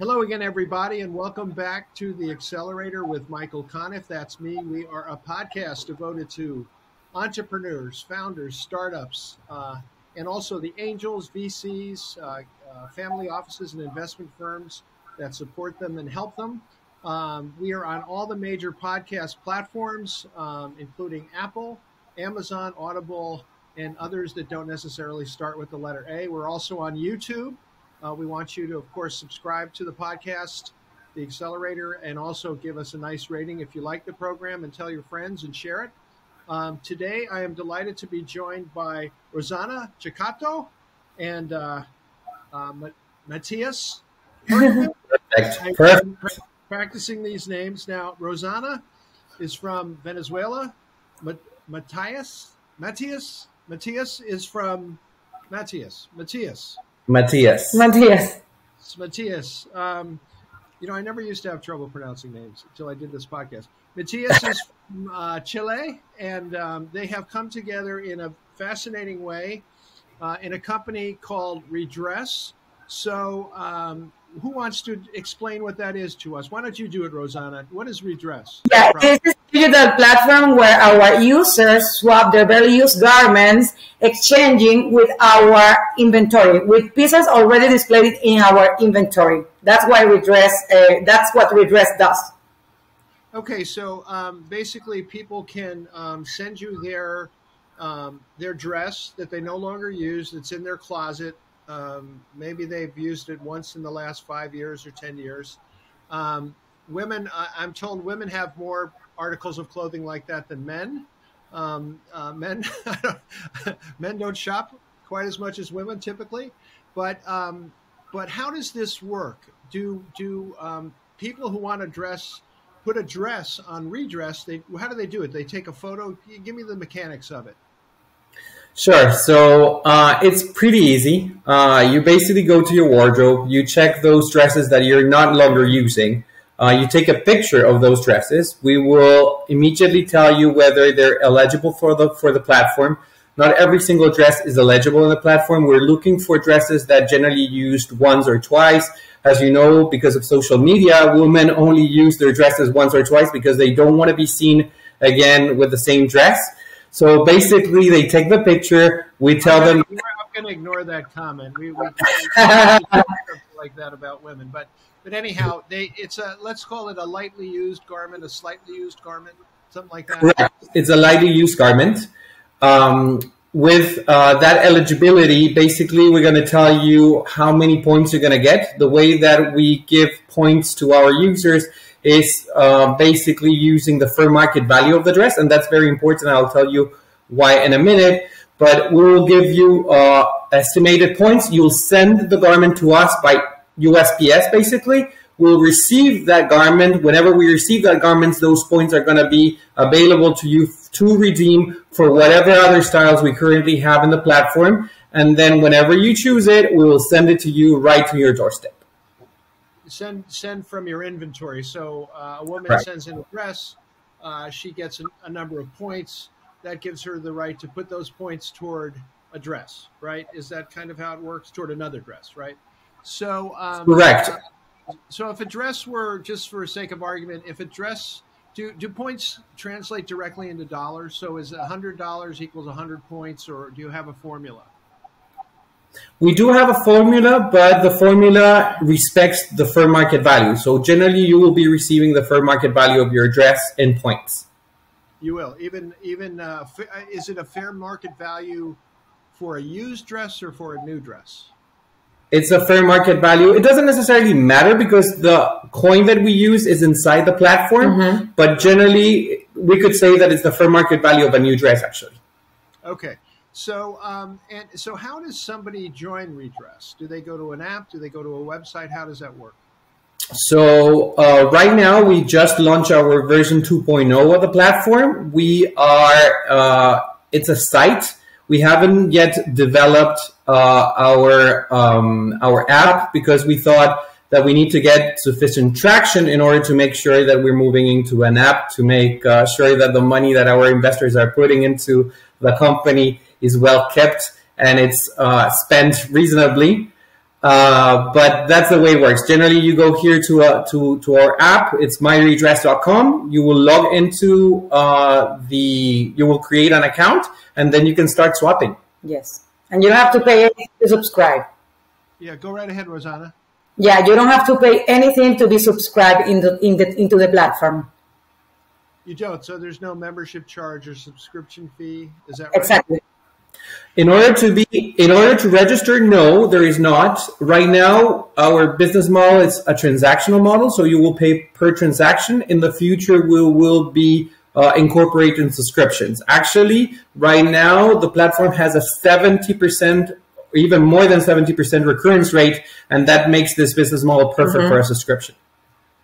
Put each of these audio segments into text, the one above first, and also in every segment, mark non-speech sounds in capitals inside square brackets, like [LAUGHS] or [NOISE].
Hello again, everybody, and welcome back to the Accelerator with Michael Conniff. That's me. We are a podcast devoted to entrepreneurs, founders, startups, uh, and also the angels, VCs, uh, uh, family offices, and investment firms that support them and help them. Um, we are on all the major podcast platforms, um, including Apple, Amazon, Audible, and others that don't necessarily start with the letter A. We're also on YouTube. Uh, we want you to, of course, subscribe to the podcast, The Accelerator, and also give us a nice rating if you like the program and tell your friends and share it. Um, today, I am delighted to be joined by Rossana Ceccato and uh, uh, Matthias. [LAUGHS] Perfect. Perfect. Practicing these names now. Rossana is from Venezuela. Matthias, Matthias, Matthias is from Matthias. Matthias Matthias. Matthias. It's Matthias. Um, you know, I never used to have trouble pronouncing names until I did this podcast. Matthias is [LAUGHS] from uh, Chile, and um, they have come together in a fascinating way uh, in a company called Redress. So, um, who wants to explain what that is to us? Why don't you do it, Rossana? What is Redress? Yeah, this is a digital platform where our users swap their barely used garments, exchanging with our inventory, with pieces already displayed in our inventory. That's why Redress. Uh, that's what Redress does. Okay, so um, basically, people can um, send you their um, their dress that they no longer use. That's in their closet um, maybe they've used it once in the last five years or 10 years. Um, women, I'm told women have more articles of clothing like that than men. Um, uh, men, [LAUGHS] men don't shop quite as much as women typically, but um, but how does this work? Do do um, people who want to dress put a dress on redress? They how do they do it? They take a photo. Give me the mechanics of it. Sure. So uh, it's pretty easy. Uh, you basically go to your wardrobe, you check those dresses that you're not longer using. Uh, you take a picture of those dresses. We will immediately tell you whether they're eligible for the for the platform. Not every single dress is eligible in the platform. We're looking for dresses that generally used once or twice. As you know, because of social media, women only use their dresses once or twice because they don't want to be seen again with the same dress. So basically, they take the picture. We tell I'm them. I'm going to ignore that comment. We, we [LAUGHS] like that about women, but but anyhow, they it's a let's call it a lightly used garment, a slightly used garment, something like that. Correct. It's a lightly used garment. Um, with uh, that eligibility, basically, we're going to tell you how many points you're going to get. The way that we give points to our users is uh, basically using the fair market value of the dress, and that's very important. I'll tell you why in a minute. But we will give you uh, estimated points. You'll send the garment to us by USPS, basically. We'll receive that garment. Whenever we receive that garment, those points are going to be available to you to redeem for whatever other styles we currently have in the platform. And then whenever you choose it, we will send it to you right to your doorstep send send from your inventory. So uh, a woman Right. sends in a dress, uh, she gets a, a number of points. That gives her the right to put those points toward a dress, right? Is that kind of how it works toward another dress, right? So um, Correct. So if a dress were just for sake of argument, if a dress do do points translate directly into dollars? So is hundred dollars equals hundred points, or do you have a formula? We do have a formula, but the formula respects the fair market value. So generally, you will be receiving the fair market value of your dress in points. You will even even uh, fa- is it a fair market value for a used dress or for a new dress? It's a fair market value. It doesn't necessarily matter because the coin that we use is inside the platform, but generally, we could say that it's the fair market value of a new dress, actually. Okay. So um, and so how does somebody join Redress? Do they go to an app? Do they go to a website? How does that work? So uh, right now we just launched our version 2.0 of the platform. We are uh, it's a site. We haven't yet developed uh, our um, our app because we thought that we need to get sufficient traction in order to make sure that we're moving into an app to make uh, sure that the money that our investors are putting into the company is well kept and it's uh, spent reasonably. Uh, but that's the way it works. Generally, you go here to uh, to to our app. It's myredress.com. You will log into uh, the. You will create an account, and then you can start swapping. Yes, and you don't have to pay anything to subscribe. Yeah, go right ahead, Rossana. Yeah, you don't have to pay anything to be subscribed into in the, into the platform. You don't. So there's no membership charge or subscription fee. Is that right? Exactly. In order to be, in order to register, no, there is not. Right now, our business model is a transactional model, so you will pay per transaction. In the future, we will be uh, incorporating subscriptions. Actually, right now, the platform has a 70% even more than 70% recurrence rate, and that makes this business model perfect mm-hmm. for a subscription.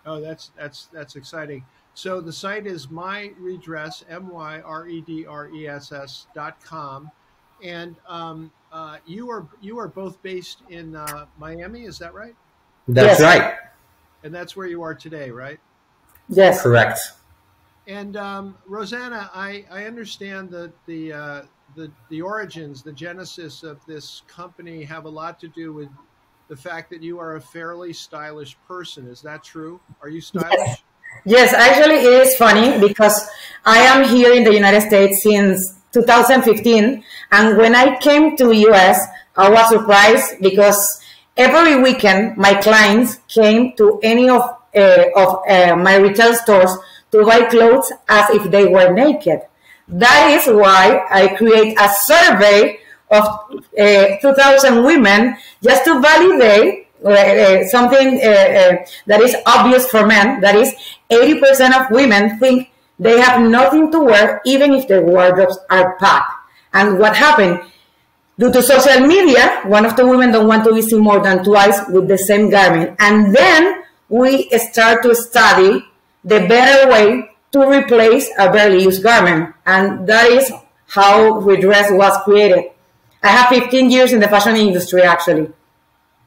Oh, that's that's that's exciting. So the site is myredress, M Y R E D R E S S dot com and um, uh, you are you are both based in uh, Miami. Is that right? That's yes. right. And that's where you are today, right? Yes, correct. And um, Rossana, I, I understand that the, uh, the the origins, the genesis of this company, have a lot to do with the fact that you are a fairly stylish person. Is that true? Are you stylish? Yes. Yes, actually, it is funny because I am here in the United States since 2015. And when I came to US, I was surprised because every weekend my clients came to any of, uh, of uh, my retail stores to buy clothes as if they were naked. That is why I create a survey of uh, 2,000 women just to validate uh, something uh, that is obvious for men. That is, 80% of women think they have nothing to wear, even if their wardrobes are packed. And what happened? Due to social media, one of the women don't want to be seen more than twice with the same garment. And then we start to study the better way to replace a barely used garment. And that is how redress was created. I have 15 years in the fashion industry, actually.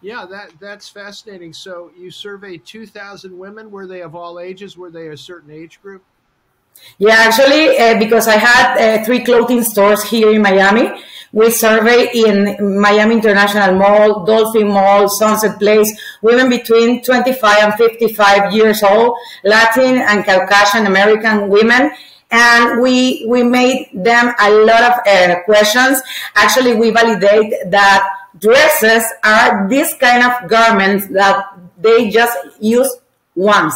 Yeah, that that's fascinating. So you surveyed 2,000 women. Were they of all ages? Were they a certain age group? Yeah, actually, uh, because I had uh, three clothing stores here in Miami. We survey in Miami International Mall, Dolphin Mall, Sunset Place, women between 25 and 55 years old, Latin and Caucasian American women. And we, we made them a lot of uh, questions. Actually, we validate that dresses are this kind of garments that they just use once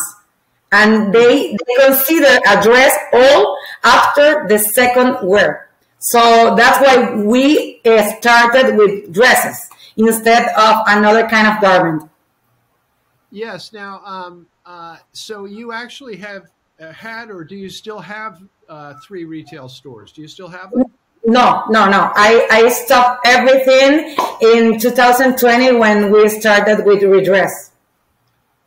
and they, they consider a dress all after the second wear. So that's why we uh, started with dresses instead of another kind of garment. Yes. Now, um, uh, so you actually have uh, had, or do you still have uh, three retail stores? Do you still have them? No, no, no. I, I stopped everything in 2020 when we started with redress.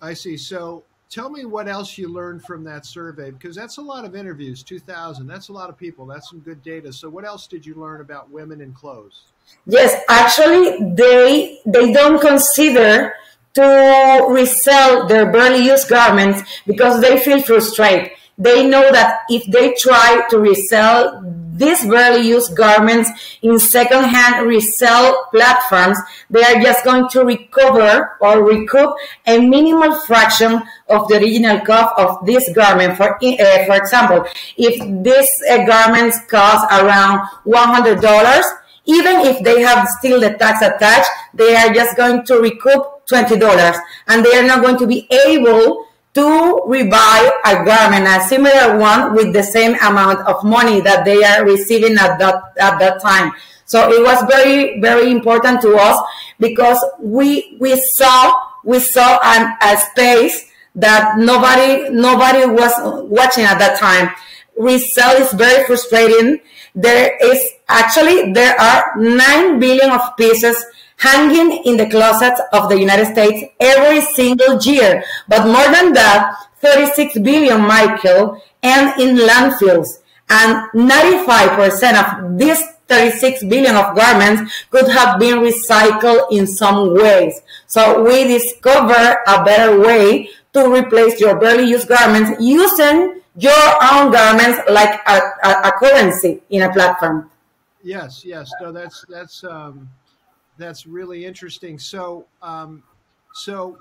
I see. So tell me what else you learned from that survey because that's a lot of interviews 2000 that's a lot of people that's some good data. So what else did you learn about women in clothes? Yes actually they they don't consider to resell their barely used garments because they feel frustrated. They know that if they try to resell these barely used garments in second-hand resale platforms, they are just going to recover or recoup a minimal fraction of the original cost of this garment. For uh, for example, if these uh, garments cost around $100, even if they have still the tax attached, they are just going to recoup $20 and they are not going to be able to rebuy a garment, a similar one with the same amount of money that they are receiving at that, at that time. So it was very, very important to us because we, we saw, we saw an, a space that nobody, nobody was watching at that time. Resell is very frustrating. There is actually, there are 9 billion of pieces hanging in the closets of the United States every single year. But more than that, 36 billion, Michael, and in landfills. And 95% of these 36 billion of garments could have been recycled in some ways. So we discover a better way to replace your barely used garments using your own garments like a, a, a currency in a platform. Yes, yes. No, that's, that's, um, that's really interesting. So, um, so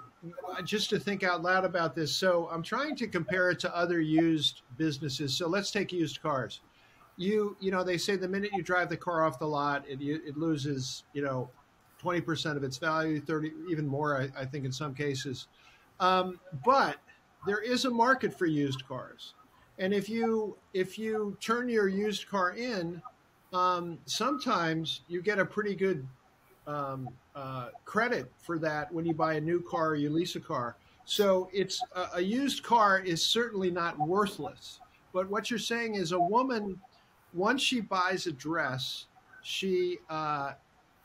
just to think out loud about this, so I'm trying to compare it to other used businesses. So let's take used cars. You, you know, they say the minute you drive the car off the lot, it, it loses, you know, 20% of its value, 30, even more, I, I think in some cases. Um, but there is a market for used cars. And if you, if you turn your used car in, um, sometimes you get a pretty good um, uh, credit for that when you buy a new car or you lease a car. So it's a, used car is certainly not worthless. But what you're saying is a woman, once she buys a dress, she uh,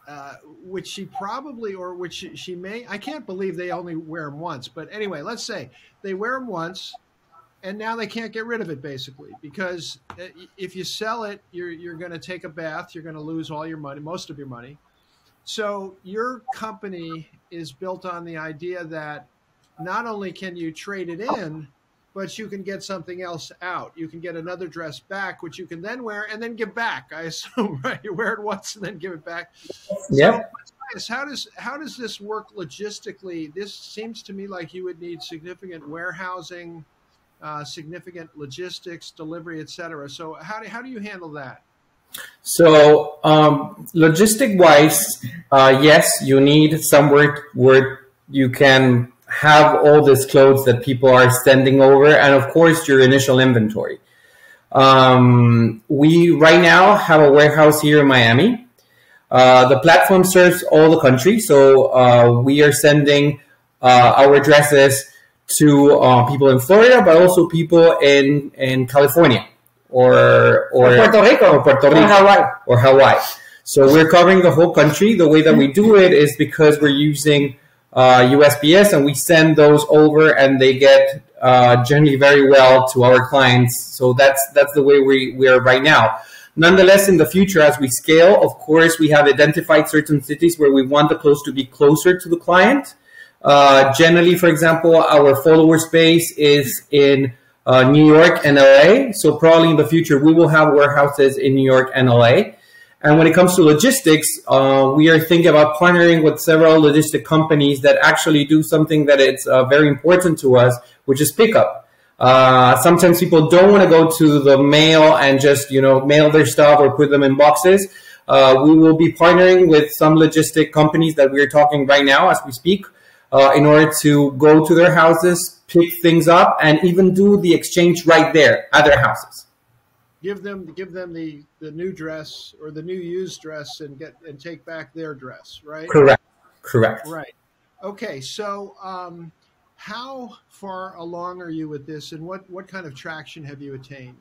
uh, which she probably or which she, she, may i can't believe they only wear them once but anyway let's say they wear them once and now they can't get rid of it basically because uh, if you sell it you're, you're going to take a bath you're going to lose all your money most of your money so your company is built on the idea that not only can you trade it in but you can get something else out. You can get another dress back, which you can then wear and then give back. I [LAUGHS] assume, right? You wear it once and then give it back. Yeah. So, how does how does this work logistically? This seems to me like you would need significant warehousing, uh, significant logistics, delivery, etc. So how do how do you handle that? So um, logistic wise, uh, yes, you need somewhere where you can have all these clothes that people are standing over, and of course your initial inventory. Um, we right now have a warehouse here in Miami. Uh, the platform serves all the country, so uh, we are sending uh, our addresses to uh, people in Florida, but also people in in California or or, or Puerto Rico or Puerto Rico or Hawaii. or Hawaii. So we're covering the whole country. The way that we do it is because we're using uh, USPS, and we send those over, and they get uh, generally very well to our clients. So that's that's the way we, we are right now. Nonetheless, in the future, as we scale, of course, we have identified certain cities where we want the clothes to be closer to the client. Uh, generally, for example, our follower space is in uh, New York and LA. So probably in the future, we will have warehouses in New York and LA. And when it comes to logistics, uh, we are thinking about partnering with several logistic companies that actually do something that is uh, very important to us, which is pickup. Uh, sometimes people don't want to go to the mail and just you know mail their stuff or put them in boxes. Uh, we will be partnering with some logistic companies that we are talking right now as we speak, uh, in order to go to their houses, pick things up, and even do the exchange right there at their houses. Give them give them the the new dress or the new used dress and get and take back their dress right? Correct. Correct. Right. Okay so um, how far along are you with this and what what kind of traction have you attained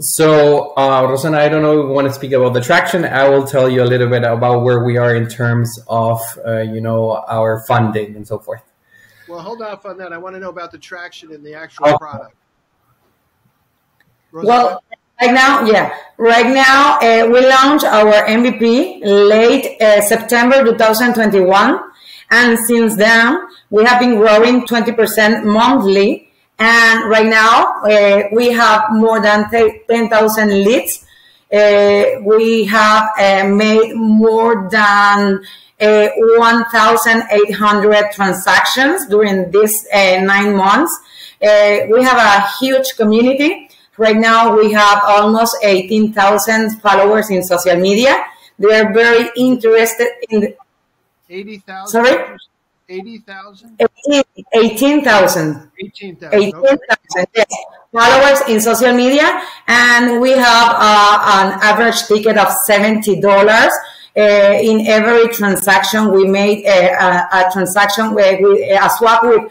so uh, Rossana, I don't know if we want to speak about the traction. I will tell you a little bit about where we are in terms of, uh, you know, our funding and so forth. Well, hold off on that. I want to know about the traction in the actual okay. product. Well, right now, yeah, right now uh, we launched our MVP late uh, September 2021, and since then we have been growing 20% monthly. And right now uh, we have more than 10,000 leads. Uh, we have uh, made more than uh, 1,800 transactions during these nine months. we have a huge community Right now, we have almost 18,000 followers in social media. They are very interested in the 80,000. Sorry? 80,000? 18,000. 18,000. 18,000, yes. Followers in social media. And we have uh, an average ticket of $70. Uh, in every transaction, we made a, a, a transaction where we, a swap with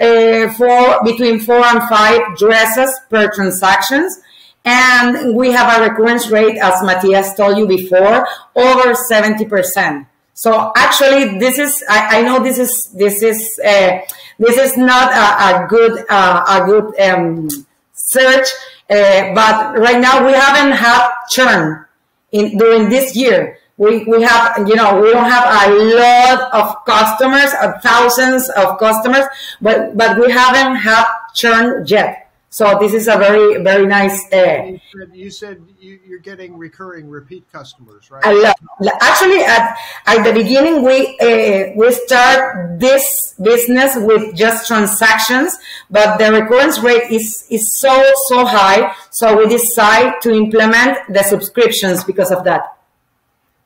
uh, for between four and five dresses per transactions. And we have a recurrence rate, as Matias told you before, over 70%. So actually, this is, I, I know this is, this is, uh, this is not a, a good, uh, a good, um, search, uh, but right now we haven't had churn in, during this year we, we have, you know, we don't have a lot of customers, of thousands of customers, but, but we haven't had churn yet. So this is a very very nice. Uh, you said, you said you, are getting recurring repeat customers, right? I love. Actually, at at the beginning, we uh, we start this business with just transactions, but the recurrence rate is is so so high. So we decide to implement the subscriptions because of that.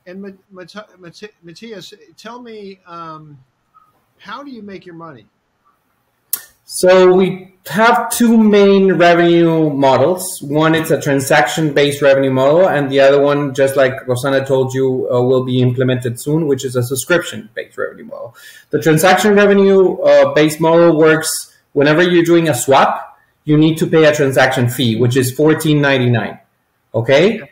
And Matias, tell me, um, how do you make your money? So we have two main revenue models. One is a transaction-based revenue model, and the other one, just like Rossana told you, uh, will be implemented soon, which is a subscription-based revenue model. The transaction revenue-based uh, model works whenever you're doing a swap. You need to pay a transaction fee, which is fourteen ninety nine. Okay,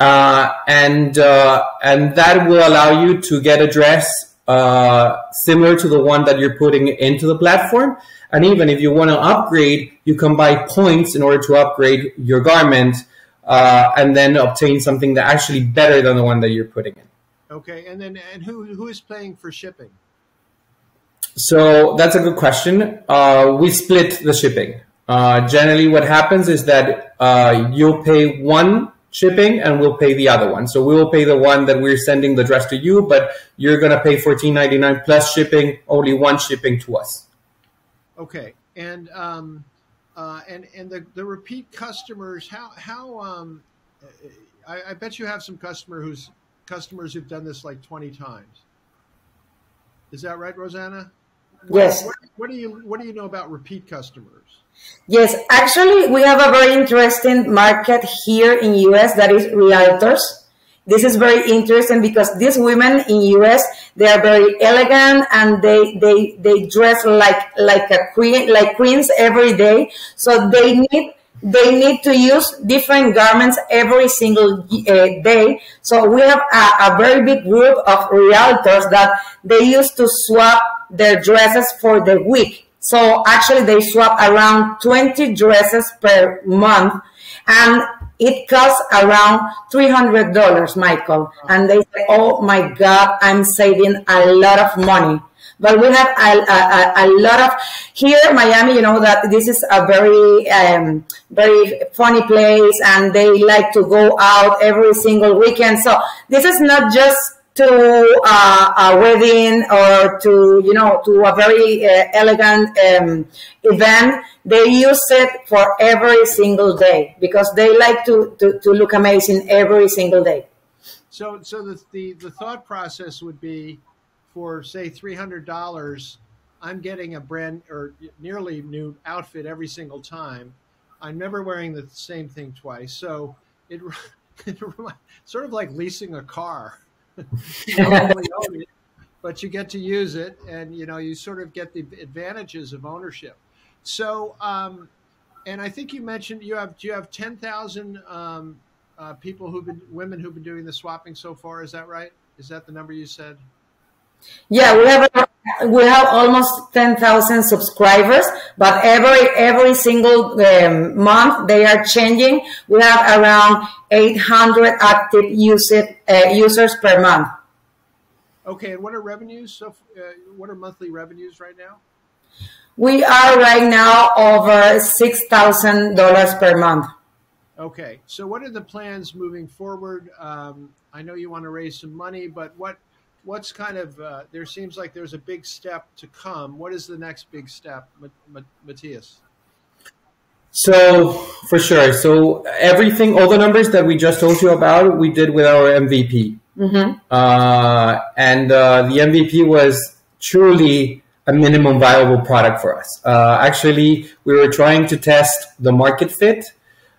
uh, and uh, and that will allow you to get a dress uh, similar to the one that you're putting into the platform and even if you want to upgrade, you can buy points in order to upgrade your garment uh, and then obtain something that actually better than the one that you're putting in. Okay, and then and who who is paying for shipping? So that's a good question. Uh, we split the shipping. Uh, generally, what happens is that uh, you'll pay one shipping and we'll pay the other one. So we will pay the one that we're sending the dress to you, but you're going to pay fourteen ninety nine plus shipping, only one shipping to us. Okay, and um, uh, and and the, the repeat customers, how how um, I, I bet you have some customer who's customers who've done this like twenty times. Is that right, Rossana? Yes. What, what, do you What do you know about repeat customers? Yes, actually, we have a very interesting market here in US that is realtors. This is very interesting because these women in US they are very elegant and they they they dress like like a queen like queens every day. So they need they need to use different garments every single uh, day. So we have a, a, very big group of realtors that they used to swap their dresses for the week. So actually they swap around 20 dresses per month and it costs around $300, Michael. And they say, oh my God, I'm saving a lot of money. But we have a, a, a lot of here in Miami, you know, that this is a very, um, very funny place and they like to go out every single weekend. So this is not just to uh, a wedding or to you know to a very uh, elegant um, event they use it for every single day because they like to, to, to look amazing every single day. So so the, the, the thought process would be for say $300 i'm getting a brand or nearly new outfit every single time. I'm never wearing the same thing twice. So it, [LAUGHS] it [LAUGHS] sort of like leasing a car you don't only own it, [LAUGHS] but you get to use it, and you know you sort of get the advantages of ownership. So, um, and I think you mentioned you have you have ten thousand um, uh, people who've been women who've been doing the swapping so far. Is that right? Is that the number you said? Yeah, we have we have almost ten thousand subscribers, but every every single um, month they are changing. We have around eight hundred active user, uh, users per month. Okay, and what are revenues? So, uh, what are monthly revenues right now? We are right now over six thousand dollars per month. Okay, so what are the plans moving forward? Um, I know you want to raise some money, but what what's kind of uh, there seems like there's a big step to come. What is the next big step, Matias? So for sure, so everything, all the numbers that we just told you about, we did with our MVP, mm-hmm. uh, and uh, the MVP was truly a minimum viable product for us. Uh, actually, we were trying to test the market fit.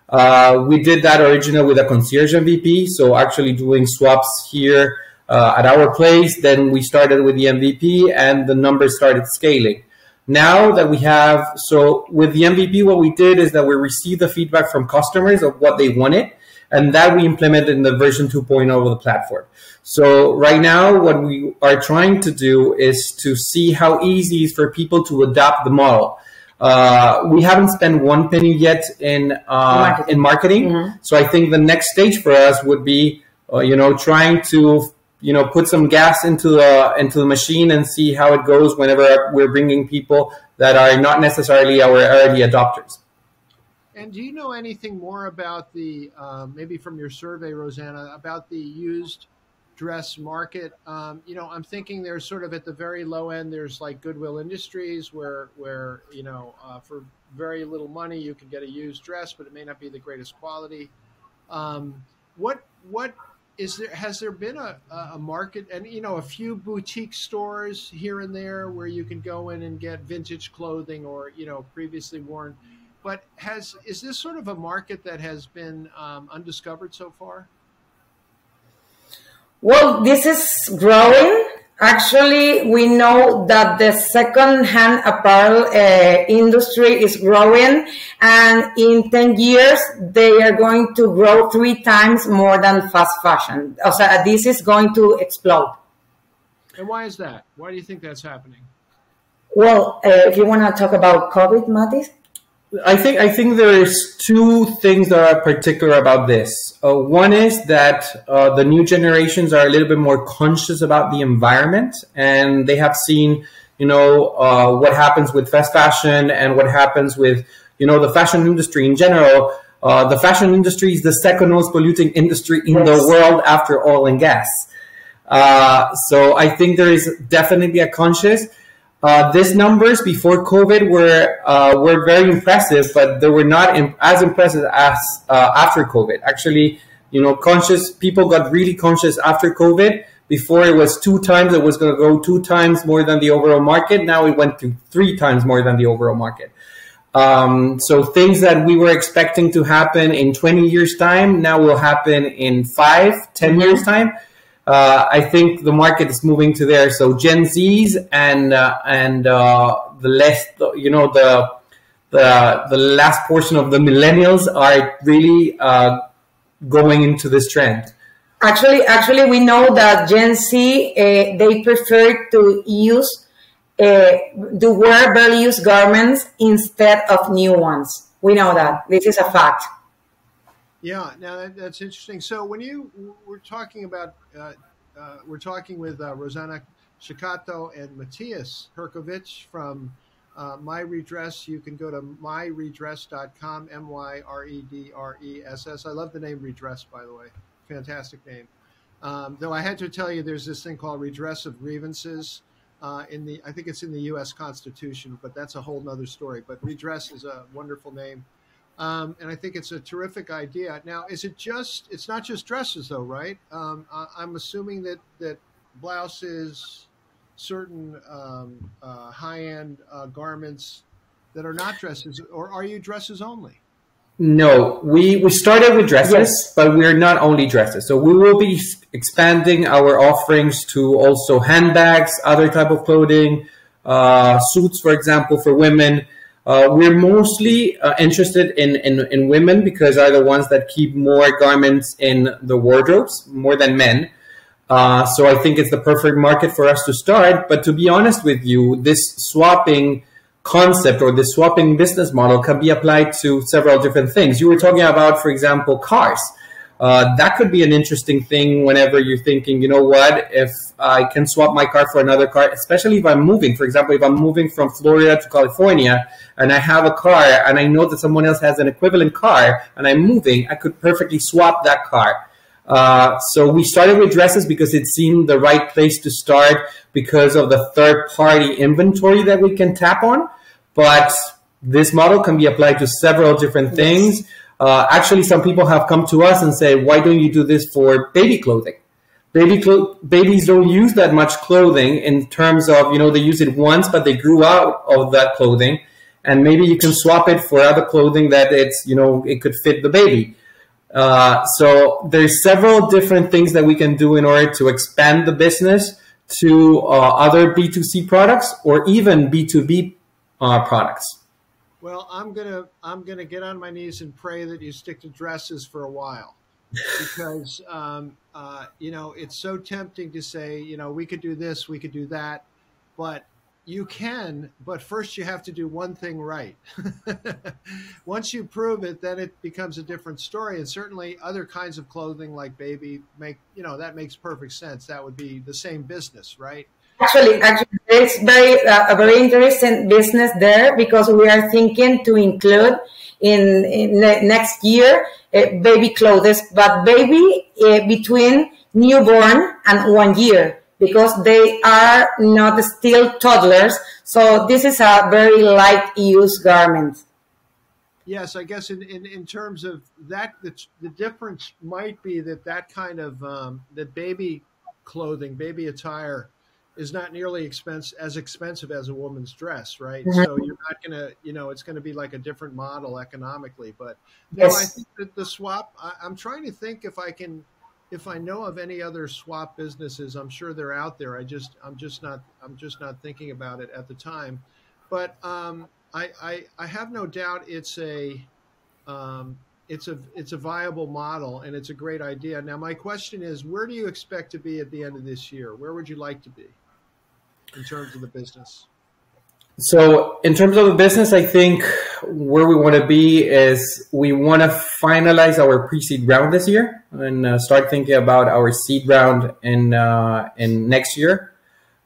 Uh, we did that originally with a concierge MVP, so actually doing swaps here uh, at our place. Then we started with the MVP and the numbers started scaling. Now that we have, so with the MVP, what we did is that we received the feedback from customers of what they wanted, and that we implemented in the version 2.0 of the platform. So right now, what we are trying to do is to see how easy it is for people to adopt the model. Uh, we haven't spent one penny yet in uh, marketing. in marketing, mm-hmm. so I think the next stage for us would be, uh, you know, trying to you know put some gas into the into the machine and see how it goes whenever we're bringing people that are not necessarily our early adopters. and do you know anything more about the um, maybe from your survey, Rossana, about the used dress market? Um, you know, I'm thinking there's sort of at the very low end. There's like Goodwill Industries, where where you know uh, for very little money you can get a used dress, but it may not be the greatest quality. Um, what what is there has there been a, a market and you know a few boutique stores here and there where you can go in and get vintage clothing or you know previously worn but has is this sort of a market that has been um, undiscovered so far? Well this is growing Actually, we know that the second-hand apparel uh, industry is growing, and in 10 years, they are going to grow three times more than fast fashion. So this is going to explode. And why is that? Why do you think that's happening? Well, uh, if you want to talk about COVID, Matis? I think I think there's two things that are particular about this. Uh, one is that uh, the new generations are a little bit more conscious about the environment, and they have seen, you know, uh, what happens with fast fashion and what happens with, you know, the fashion industry in general. Uh, the fashion industry is the second most polluting industry in yes. the world after oil and gas. Uh, so I think there is definitely a conscious uh, these numbers before COVID were uh, were very impressive, but they were not Im- as impressive as uh, after COVID. Actually, you know, conscious people got really conscious after COVID. Before it was two times, it was going to go two times more than the overall market. Now it went to three times more than the overall market. Um, so things that we were expecting to happen in 20 years time now will happen in five, 10 years time uh, I think the market is moving to there. So Gen Zs and uh, and uh, the less, you know, the the the last portion of the millennials are really uh, going into this trend. Actually, actually, we know that Gen Z uh, they prefer to use uh, to wear barely used garments instead of new ones. We know that this is a fact. Yeah, now that, that's interesting. So when you we're talking about uh, uh, we're talking with uh, Rossana Ceccato and Matias Hercovich from uh, My Redress. You can go to myredress.com, M Y R E D R E S S. I love the name Redress, by the way. Fantastic name. Um, though I had to tell you, there's this thing called redress of grievances. Uh, in the, I think it's in the U.S. Constitution, but that's a whole nother story. But redress is a wonderful name. Um, and I think it's a terrific idea. Now, is it just? It's not just dresses, though, right? Um, I, am assuming that that blouses, certain um, uh, high-end uh, garments that are not dresses, or are you dresses only? No, we we started with dresses, yes. but we're not only dresses. So we will be expanding our offerings to also handbags, other type of clothing, uh, suits, for example, for women. Uh, we're mostly uh, interested in, in, in, women because are the ones that keep more garments in the wardrobes more than men. Uh, so I think it's the perfect market for us to start. But to be honest with you, this swapping concept or this swapping business model can be applied to several different things. You were talking about, for example, cars. Uh, that could be an interesting thing whenever you're thinking, you know what, if I can swap my car for another car, especially if I'm moving. For example, if I'm moving from Florida to California and I have a car and I know that someone else has an equivalent car and I'm moving, I could perfectly swap that car. Uh, so we started with dresses because it seemed the right place to start because of the third party inventory that we can tap on. But this model can be applied to several different things. Uh, actually, some people have come to us and say, "Why don't you do this for baby clothing?" Baby clo- babies don't use that much clothing in terms of you know they use it once, but they grew out of that clothing, and maybe you can swap it for other clothing that it's you know it could fit the baby. Uh, so there's several different things that we can do in order to expand the business to uh, other B2C products or even B2B uh, products. Well, I'm gonna I'm gonna get on my knees and pray that you stick to dresses for a while, because [LAUGHS] um, uh, you know it's so tempting to say you know we could do this, we could do that, but you can. But first, you have to do one thing right. [LAUGHS] Once you prove it, then it becomes a different story. And certainly, other kinds of clothing like baby make you know that makes perfect sense. That would be the same business, right? Actually, actually, it's very uh, a very interesting business there because we are thinking to include in, in next year uh, baby clothes, but baby uh, between newborn and one year because they are not still toddlers. So this is a very light use garment. Yes, I guess in, in, in terms of that, the, the difference might be that that kind of um, that baby clothing, baby attire, is not nearly expense as expensive as a woman's dress, right? Mm-hmm. So you're not gonna, you know, it's going to be like a different model economically. But no, yes. I think that the swap. I, I'm trying to think if I can, if I know of any other swap businesses. I'm sure they're out there. I just, I'm just not, I'm just not thinking about it at the time. But um, I, I, I have no doubt it's a, um, it's a it's a viable model and it's a great idea. Now my question is, where do you expect to be at the end of this year? Where would you like to be? In terms of the business? So, in terms of the business, I think where we want to be is we want to finalize our pre-seed round this year and uh, start thinking about our seed round in uh, in next year.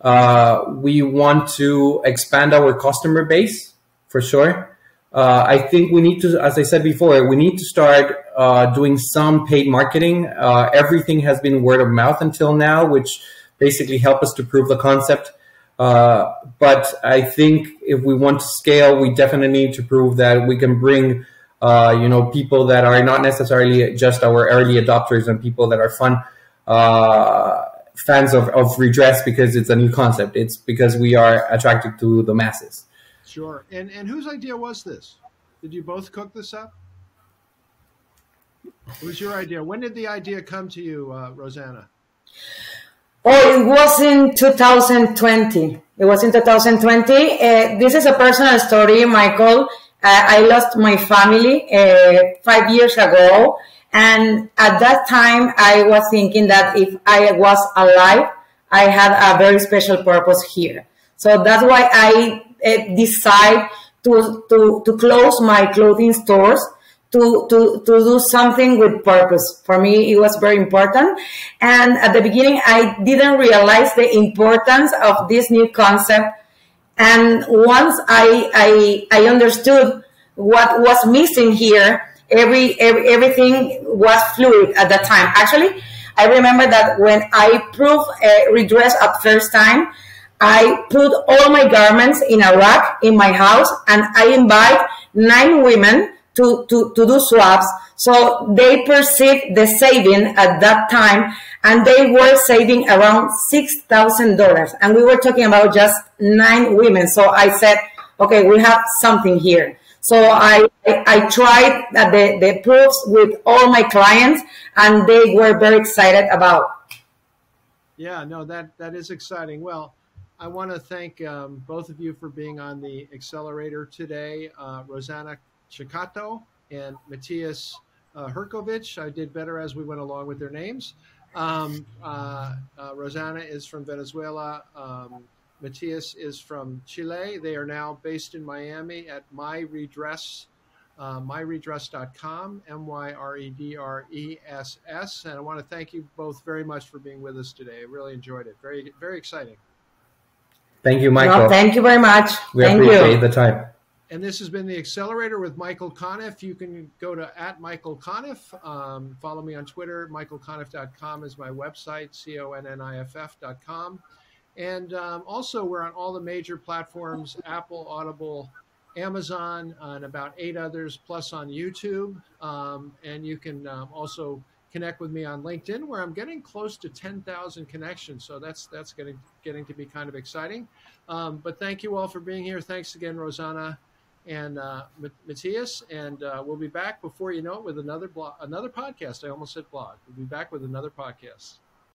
Uh, we want to expand our customer base for sure. Uh, I think we need to, as I said before, we need to start uh, doing some paid marketing. Uh, everything has been word of mouth until now, which basically help us to prove the concept. Uh, but I think if we want to scale, we definitely need to prove that we can bring, uh, you know, people that are not necessarily just our early adopters and people that are fun uh, fans of, of redress because it's a new concept. It's because we are attracted to the masses. Sure. And and whose idea was this? Did you both cook this up? It was your idea. When did the idea come to you, uh, Rossana? Oh, it was in 2020. It was in 2020. Uh, this is a personal story, Michael. Uh, I lost my family uh, five years ago. And at that time, I was thinking that if I was alive, I had a very special purpose here. So that's why I uh, decided to, to, to close my clothing stores to, to, to do something with purpose. For me, it was very important. And at the beginning, I didn't realize the importance of this new concept. And once I, I, I understood what was missing here, every, every, everything was fluid at that time. Actually, I remember that when I proved a redress at first time, I put all my garments in a rack in my house and I invite nine women to, to, to do swaps. So they perceived the saving at that time and they were saving around $6,000. And we were talking about just nine women. So I said, okay, we have something here. So I, I, tried the, the proofs with all my clients and they were very excited about. Yeah, no, that, that is exciting. Well, I want to thank um, both of you for being on the accelerator today. Uh, Rossana Ceccato and Matias uh, Hercovich. I did better as we went along with their names. Um, uh, uh, Rossana is from Venezuela. Um, Matias is from Chile. They are now based in Miami at My Redress, uh, myredress.com, M Y R E D R E S S. And I want to thank you both very much for being with us today. I really enjoyed it. Very, very exciting. Thank you, Michael. Well, thank you very much. We thank appreciate you. the time. And this has been the Accelerator with Michael Conniff. You can go to at Michael Conniff. Um, follow me on Twitter. MichaelConniff.com is my website, C O N N I F F.com. And um, also, we're on all the major platforms Apple, Audible, Amazon, and about eight others, plus on YouTube. Um, and you can um, also connect with me on LinkedIn, where I'm getting close to 10,000 connections. So that's that's getting getting to be kind of exciting. Um, but thank you all for being here. Thanks again, Rossana and uh, Matias, and uh, we'll be back before you know it with another blog, another podcast. I almost said blog. We'll be back with another podcast.